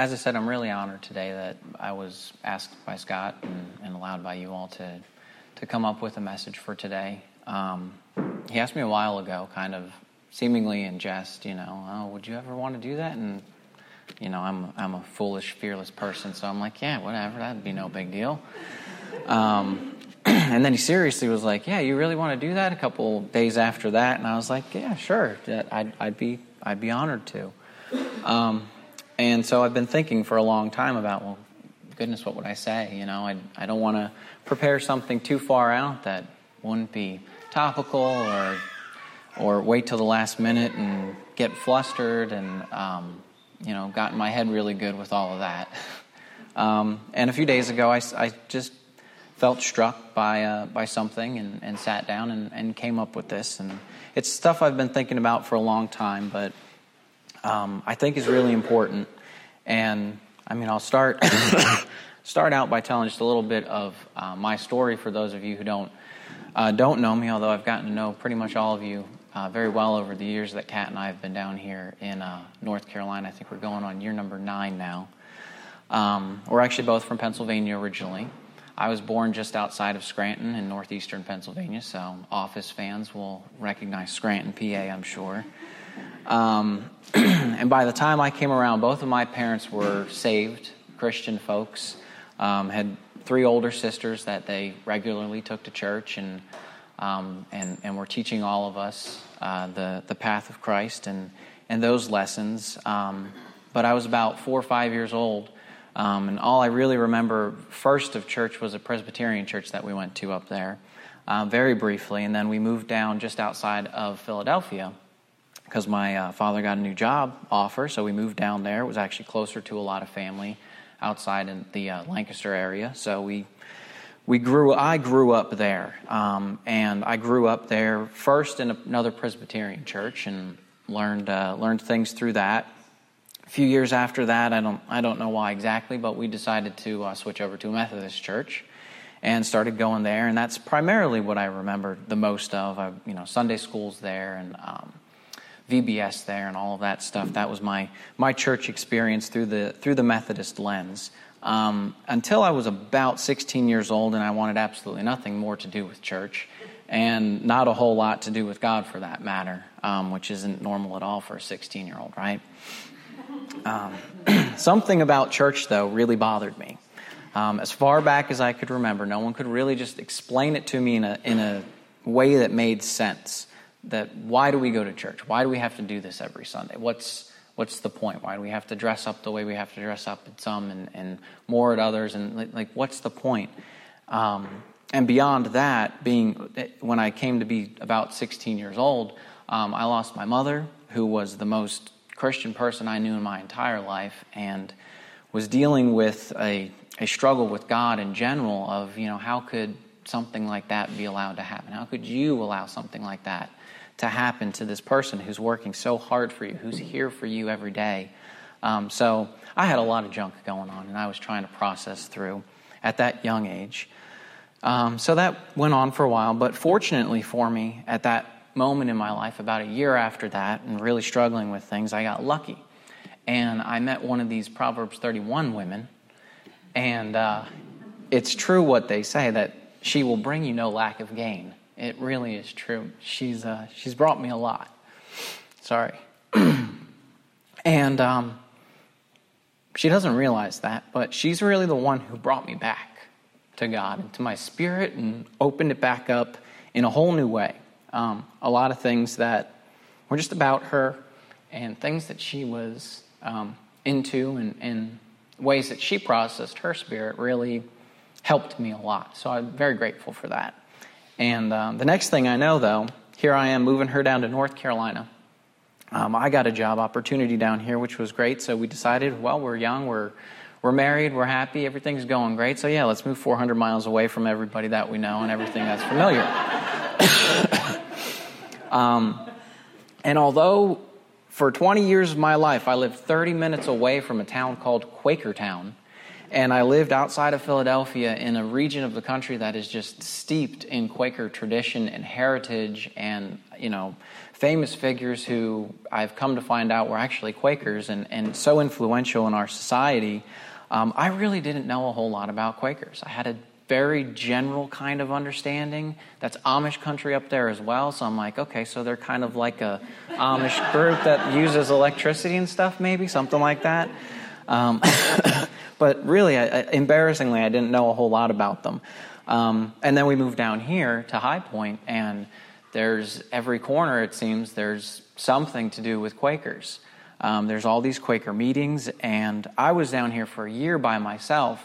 as I said, I'm really honored today that I was asked by Scott and, and allowed by you all to, to come up with a message for today. Um, he asked me a while ago, kind of seemingly in jest, you know, oh, would you ever want to do that? And, you know, I'm, I'm a foolish, fearless person, so I'm like, yeah, whatever, that'd be no big deal. Um, and then he seriously was like, yeah, you really want to do that? A couple days after that, and I was like, yeah, sure, I'd, I'd be, I'd be honored to. Um, and so I've been thinking for a long time about, well, goodness, what would I say? You know, I, I don't want to prepare something too far out that wouldn't be topical or or wait till the last minute and get flustered and um, you know got my head really good with all of that. Um, and a few days ago, I, I just felt struck by uh, by something and, and sat down and, and, came up with this. And it's stuff I've been thinking about for a long time, but um, I think is really important. And I mean, I'll start start out by telling just a little bit of uh, my story for those of you who don't uh, don't know me, although I've gotten to know pretty much all of you uh, very well over the years that Kat and I have been down here in uh, North Carolina. I think we're going on year number nine now. Um, we're actually both from Pennsylvania originally. I was born just outside of Scranton in northeastern Pennsylvania, so office fans will recognize Scranton, PA, I'm sure. Um, and by the time I came around, both of my parents were saved Christian folks, um, had three older sisters that they regularly took to church and, um, and, and were teaching all of us uh, the, the path of Christ and, and those lessons. Um, but I was about four or five years old. Um, and all I really remember first of church was a Presbyterian church that we went to up there, uh, very briefly. And then we moved down just outside of Philadelphia because my uh, father got a new job offer, so we moved down there. It was actually closer to a lot of family outside in the uh, Lancaster area, so we we grew. I grew up there, um, and I grew up there first in another Presbyterian church and learned uh, learned things through that. A few years after that, I don't I don't know why exactly, but we decided to uh, switch over to a Methodist church and started going there, and that's primarily what I remember the most of. I, you know, Sunday schools there and. Um, VBS there and all of that stuff. That was my my church experience through the through the Methodist lens. Um, until I was about 16 years old, and I wanted absolutely nothing more to do with church, and not a whole lot to do with God for that matter, um, which isn't normal at all for a 16 year old, right? Um, something about church, though, really bothered me. Um, as far back as I could remember, no one could really just explain it to me in a, in a way that made sense that why do we go to church? Why do we have to do this every Sunday? What's what's the point? Why do we have to dress up the way we have to dress up at some and, and more at others? And like, like what's the point? Um, and beyond that, being when I came to be about 16 years old, um, I lost my mother, who was the most Christian person I knew in my entire life, and was dealing with a, a struggle with God in general. Of you know, how could something like that be allowed to happen? How could you allow something like that to happen to this person who's working so hard for you, who's here for you every day. Um, so I had a lot of junk going on, and I was trying to process through at that young age. Um, so that went on for a while, but fortunately for me, at that moment in my life, about a year after that, and really struggling with things, I got lucky. And I met one of these Proverbs 31 women, and uh, it's true what they say that she will bring you no lack of gain. It really is true. She's, uh, she's brought me a lot. Sorry. and um, she doesn't realize that, but she's really the one who brought me back to God and to my spirit and opened it back up in a whole new way. Um, a lot of things that were just about her and things that she was um, into and, and ways that she processed her spirit really helped me a lot. So I'm very grateful for that. And um, the next thing I know, though, here I am moving her down to North Carolina. Um, I got a job opportunity down here, which was great. So we decided, well, we're young, we're we're married, we're happy, everything's going great. So yeah, let's move 400 miles away from everybody that we know and everything that's familiar. um, and although for 20 years of my life I lived 30 minutes away from a town called Quakertown, And I lived outside of Philadelphia in a region of the country that is just steeped in Quaker tradition and heritage and, you know, famous figures who I've come to find out were actually Quakers and, and so influential in our society. Um, I really didn't know a whole lot about Quakers. I had a very general kind of understanding. That's Amish country up there as well. So I'm like, okay, so they're kind of like a Amish group that uses electricity and stuff, maybe something like that. Um, but really, I, embarrassingly, I didn't know a whole lot about them. Um, and then we moved down here to High Point, and there's every corner, it seems, there's something to do with Quakers. Um, there's all these Quaker meetings, and I was down here for a year by myself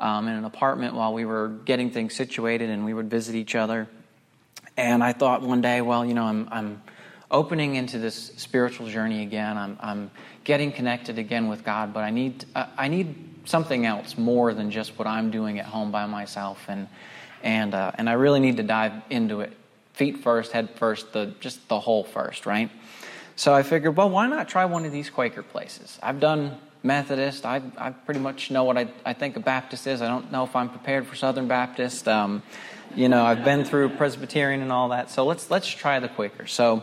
um, in an apartment while we were getting things situated, and we would visit each other. And I thought one day, well, you know, I'm, I'm opening into this spiritual journey again. I'm, I'm getting connected again with God, but I need, I need something else more than just what I'm doing at home by myself. And, and, uh, and I really need to dive into it feet first, head first, the, just the whole first, right? So I figured, well, why not try one of these Quaker places? I've done Methodist. I, I pretty much know what I, I think a Baptist is. I don't know if I'm prepared for Southern Baptist. Um, you know, I've been through Presbyterian and all that. So let's let's try the Quaker. So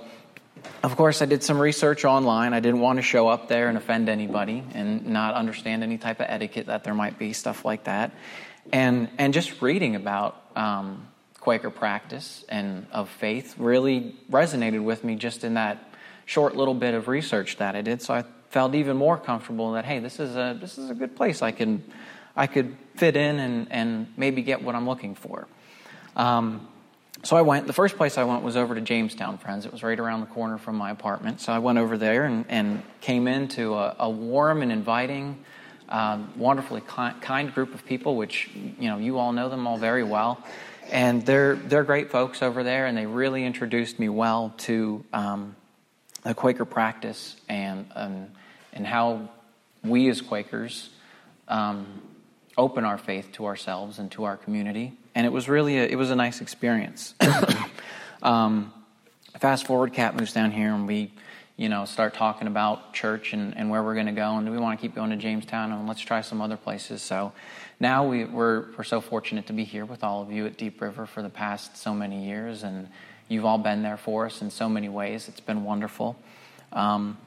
of course, I did some research online. I didn't want to show up there and offend anybody and not understand any type of etiquette that there might be, stuff like that. And, and just reading about um, Quaker practice and of faith really resonated with me just in that short little bit of research that I did. So I felt even more comfortable that, hey, this is a, this is a good place. I, can, I could fit in and, and maybe get what I'm looking for. Um, so I went, the first place I went was over to Jamestown Friends. It was right around the corner from my apartment. So I went over there and, and came into a, a warm and inviting, uh, wonderfully kind, kind group of people, which, you know, you all know them all very well. And they're, they're great folks over there, and they really introduced me well to um, the Quaker practice and, um, and how we as Quakers um, open our faith to ourselves and to our community and it was really a, it was a nice experience. um, fast forward, Kat moves down here, and we, you know, start talking about church and, and where we're going to go, and do we want to keep going to Jamestown, and let's try some other places. So now we, we're we're so fortunate to be here with all of you at Deep River for the past so many years, and you've all been there for us in so many ways. It's been wonderful. Um,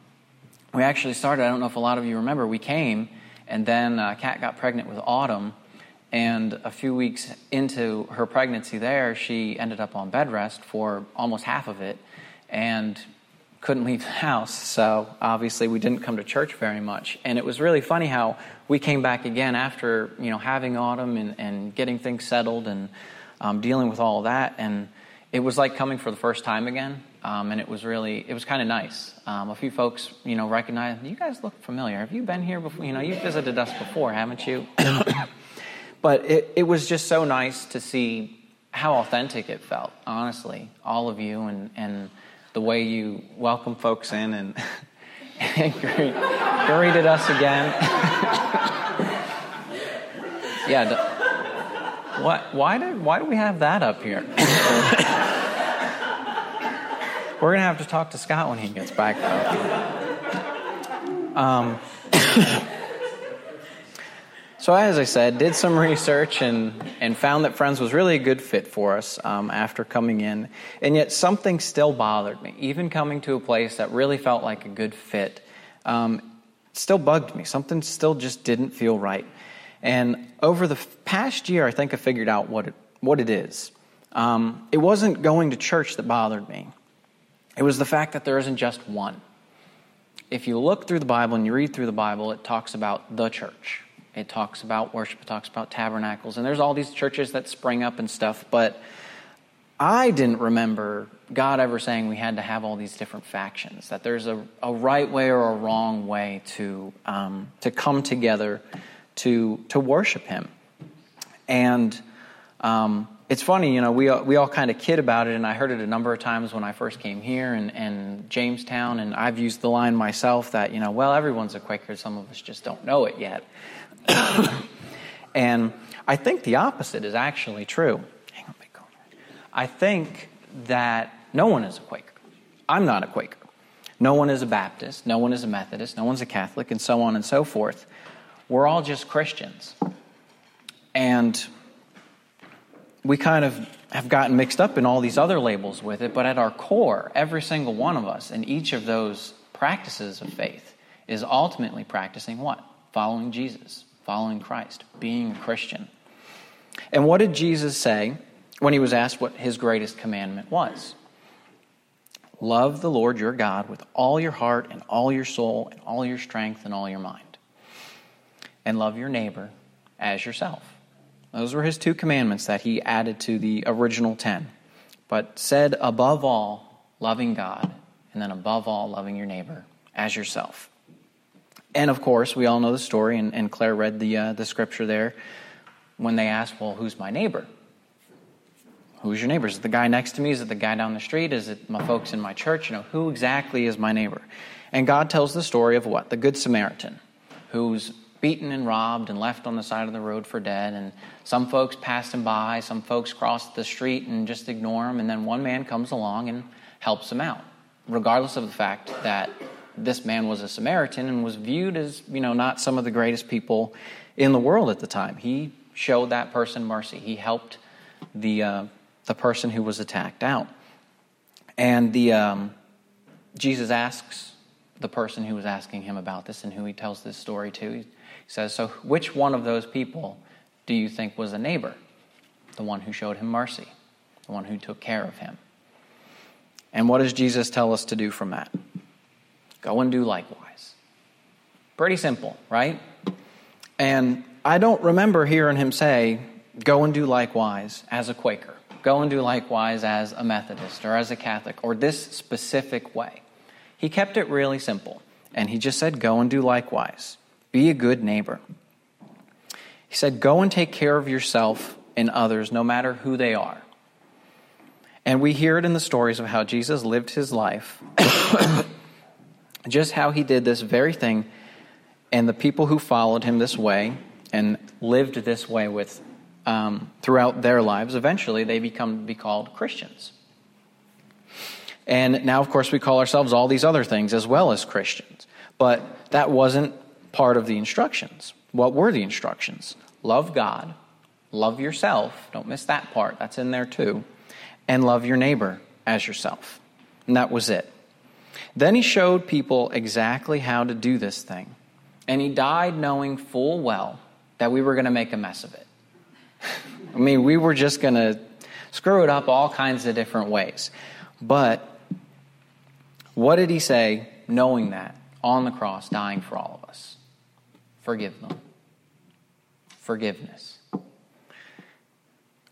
we actually started. I don't know if a lot of you remember. We came, and then uh, Kat got pregnant with Autumn and a few weeks into her pregnancy there, she ended up on bed rest for almost half of it and couldn't leave the house. So obviously we didn't come to church very much. And it was really funny how we came back again after, you know, having Autumn and, and getting things settled and um, dealing with all that. And it was like coming for the first time again. Um, and it was really, it was kind of nice. Um, a few folks, you know, recognized, you guys look familiar. Have you been here before? You know, you've visited us before, haven't you? But it, it was just so nice to see how authentic it felt, honestly, all of you and, and the way you welcome folks in and, and greet, greeted us again. yeah. What, why, did, why do we have that up here? We're going to have to talk to Scott when he gets back, though. Um, so, as I said, did some research and, and found that Friends was really a good fit for us um, after coming in. And yet, something still bothered me. Even coming to a place that really felt like a good fit um, still bugged me. Something still just didn't feel right. And over the past year, I think I figured out what it, what it is. Um, it wasn't going to church that bothered me, it was the fact that there isn't just one. If you look through the Bible and you read through the Bible, it talks about the church it talks about worship, it talks about tabernacles, and there's all these churches that spring up and stuff, but I didn't remember God ever saying we had to have all these different factions, that there's a, a right way or a wrong way to, um, to come together to, to worship Him. And um, it's funny, you know, we, we all kind of kid about it, and I heard it a number of times when I first came here and, and Jamestown, and I've used the line myself that, you know, well, everyone's a Quaker, some of us just don't know it yet. and I think the opposite is actually true. Hang on, big I think that no one is a Quaker. I'm not a Quaker. No one is a Baptist. No one is a Methodist. No one's a Catholic, and so on and so forth. We're all just Christians. And we kind of have gotten mixed up in all these other labels with it, but at our core, every single one of us in each of those practices of faith is ultimately practicing what? Following Jesus, following Christ, being a Christian. And what did Jesus say when he was asked what his greatest commandment was? Love the Lord your God with all your heart and all your soul and all your strength and all your mind. And love your neighbor as yourself. Those were his two commandments that he added to the original ten. But said above all, loving God, and then above all, loving your neighbor as yourself. And of course, we all know the story, and, and Claire read the, uh, the scripture there when they asked, Well, who's my neighbor? Who's your neighbor? Is it the guy next to me? Is it the guy down the street? Is it my folks in my church? You know, who exactly is my neighbor? And God tells the story of what? The Good Samaritan, who's beaten and robbed and left on the side of the road for dead. And some folks pass him by, some folks cross the street and just ignore him. And then one man comes along and helps him out, regardless of the fact that this man was a Samaritan and was viewed as, you know, not some of the greatest people in the world at the time. He showed that person mercy. He helped the uh, the person who was attacked out. And the, um, Jesus asks the person who was asking him about this and who he tells this story to, he says, So, which one of those people do you think was a neighbor? The one who showed him mercy, the one who took care of him. And what does Jesus tell us to do from that? Go and do likewise. Pretty simple, right? And I don't remember hearing him say, Go and do likewise as a Quaker go and do likewise as a Methodist or as a Catholic or this specific way. He kept it really simple. And he just said, Go and do likewise. Be a good neighbor. He said, Go and take care of yourself and others, no matter who they are. And we hear it in the stories of how Jesus lived his life, just how he did this very thing, and the people who followed him this way and lived this way with um, throughout their lives, eventually they become be called Christians. And now, of course, we call ourselves all these other things as well as Christians. But that wasn't part of the instructions. What were the instructions? Love God, love yourself. Don't miss that part, that's in there too. And love your neighbor as yourself. And that was it. Then he showed people exactly how to do this thing. And he died knowing full well that we were going to make a mess of it. I mean, we were just going to screw it up all kinds of different ways. But what did he say, knowing that, on the cross, dying for all of us? Forgive them. Forgiveness.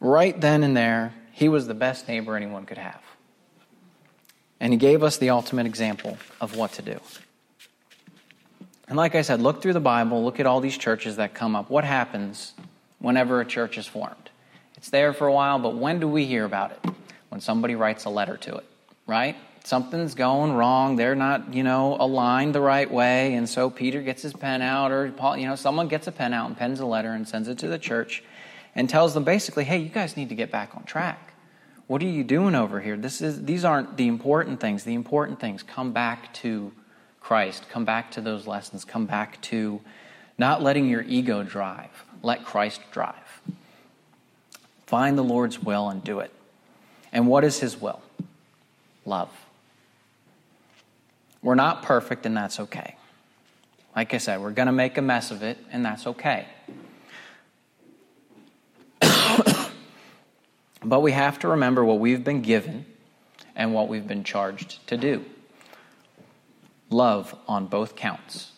Right then and there, he was the best neighbor anyone could have. And he gave us the ultimate example of what to do. And like I said, look through the Bible, look at all these churches that come up. What happens whenever a church is formed. It's there for a while, but when do we hear about it? When somebody writes a letter to it, right? Something's going wrong. They're not, you know, aligned the right way. And so Peter gets his pen out, or Paul, you know, someone gets a pen out and pens a letter and sends it to the church and tells them basically, hey, you guys need to get back on track. What are you doing over here? This is, these aren't the important things. The important things come back to Christ, come back to those lessons, come back to not letting your ego drive let Christ drive. Find the Lord's will and do it. And what is His will? Love. We're not perfect, and that's okay. Like I said, we're going to make a mess of it, and that's okay. but we have to remember what we've been given and what we've been charged to do. Love on both counts.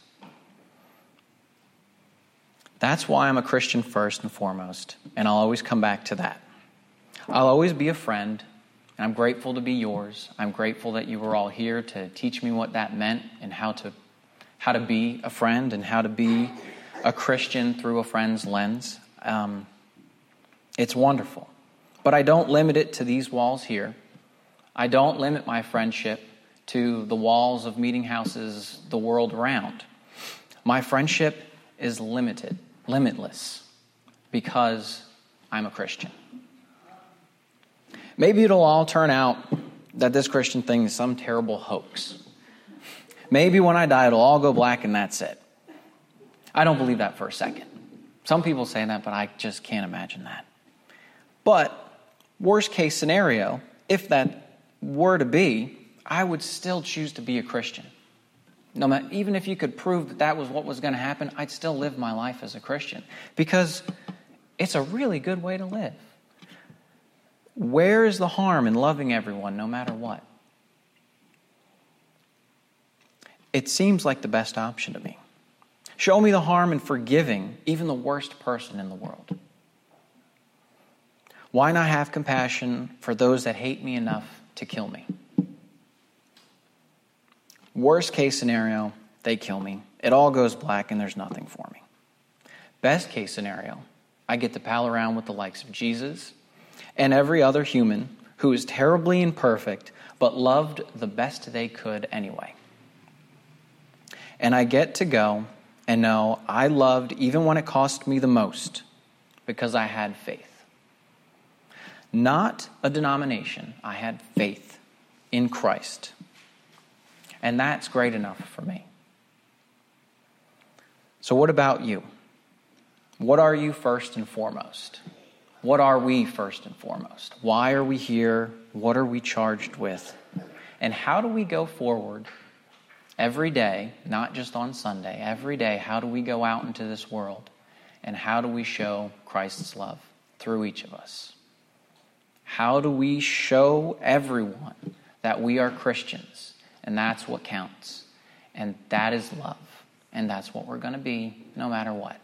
That's why I'm a Christian first and foremost, and I'll always come back to that. I'll always be a friend, and I'm grateful to be yours. I'm grateful that you were all here to teach me what that meant and how to how to be a friend and how to be a Christian through a friend's lens. Um, it's wonderful. But I don't limit it to these walls here. I don't limit my friendship to the walls of meeting houses the world around. My friendship is limited limitless because I'm a Christian. Maybe it'll all turn out that this Christian thing is some terrible hoax. Maybe when I die, it'll all go black and that's it. I don't believe that for a second. Some people say that, but I just can't imagine that. But, worst case scenario, if that were to be, I would still choose to be a Christian. No matter, even if you could prove that that was what was going to happen, I'd still live my life as a Christian because it's a really good way to live. Where is the harm in loving everyone no matter what? It seems like the best option to me. Show me the harm in forgiving even the worst person in the world. Why not have compassion for those that hate me enough to kill me? Worst case scenario, they kill me. It all goes black and there's nothing for me. Best case scenario, I get to pal around with the likes of Jesus and every other human who is terribly imperfect but loved the best they could anyway. And I get to go and know I loved even when it cost me the most because I had faith. Not a denomination, I had faith in Christ. And that's great enough for me. So, what about you? What are you first and foremost? What are we first and foremost? Why are we here? What are we charged with? And how do we go forward every day, not just on Sunday, every day? How do we go out into this world? And how do we show Christ's love through each of us? How do we show everyone that we are Christians? And that's what counts. And that is love. And that's what we're going to be no matter what.